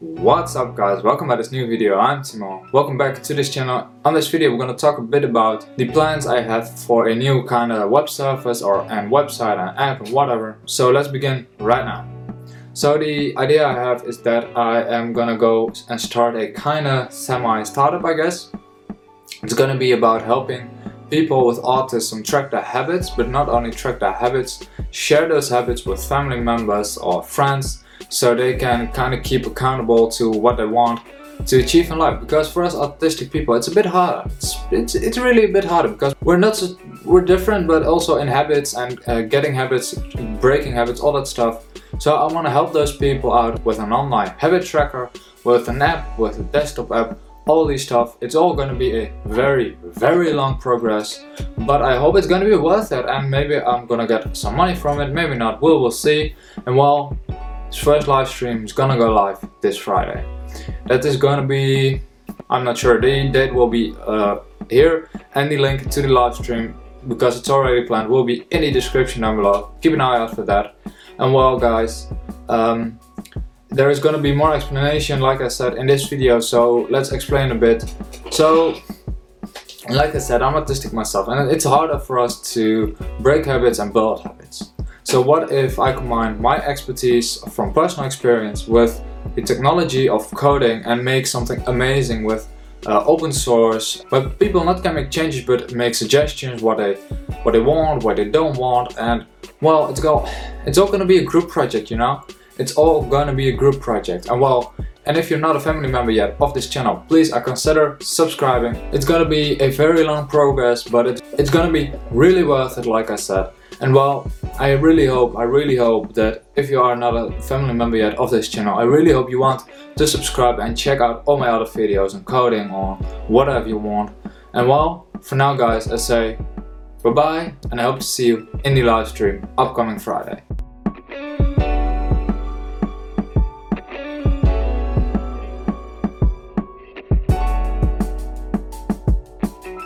What's up guys, welcome to this new video, I'm Timo. Welcome back to this channel. On this video we're gonna talk a bit about the plans I have for a new kind of web service or and website and app and whatever. So let's begin right now. So the idea I have is that I am gonna go and start a kind of semi-startup I guess. It's gonna be about helping people with autism track their habits, but not only track their habits, share those habits with family members or friends so they can kind of keep accountable to what they want to achieve in life. Because for us autistic people it's a bit harder it's, it's, it's really a bit harder because we're not so, we're different but also in habits and uh, getting habits breaking habits all that stuff. So i want to help those people out with an online habit tracker with an app with a desktop app all these stuff it's all going to be a very very long progress but i hope it's going to be worth it and maybe i'm going to get some money from it maybe not we'll, we'll see and well his first live stream is gonna go live this Friday. That is gonna be, I'm not sure, the date will be uh, here and the link to the live stream because it's already planned will be in the description down below. Keep an eye out for that. And well guys, um, there is gonna be more explanation like I said in this video so let's explain a bit. So like I said, I'm autistic myself and it's harder for us to break habits and build habits. So what if I combine my expertise from personal experience with the technology of coding and make something amazing with uh, open source, where people not can make changes but make suggestions what they what they want, what they don't want, and well, it's all it's all gonna be a group project, you know. It's all gonna be a group project, and well, and if you're not a family member yet of this channel, please I consider subscribing. It's gonna be a very long progress, but it, it's gonna be really worth it, like I said. And well, I really hope, I really hope that if you are not a family member yet of this channel, I really hope you want to subscribe and check out all my other videos on coding or whatever you want. And well, for now guys, I say bye bye and I hope to see you in the live stream upcoming Friday.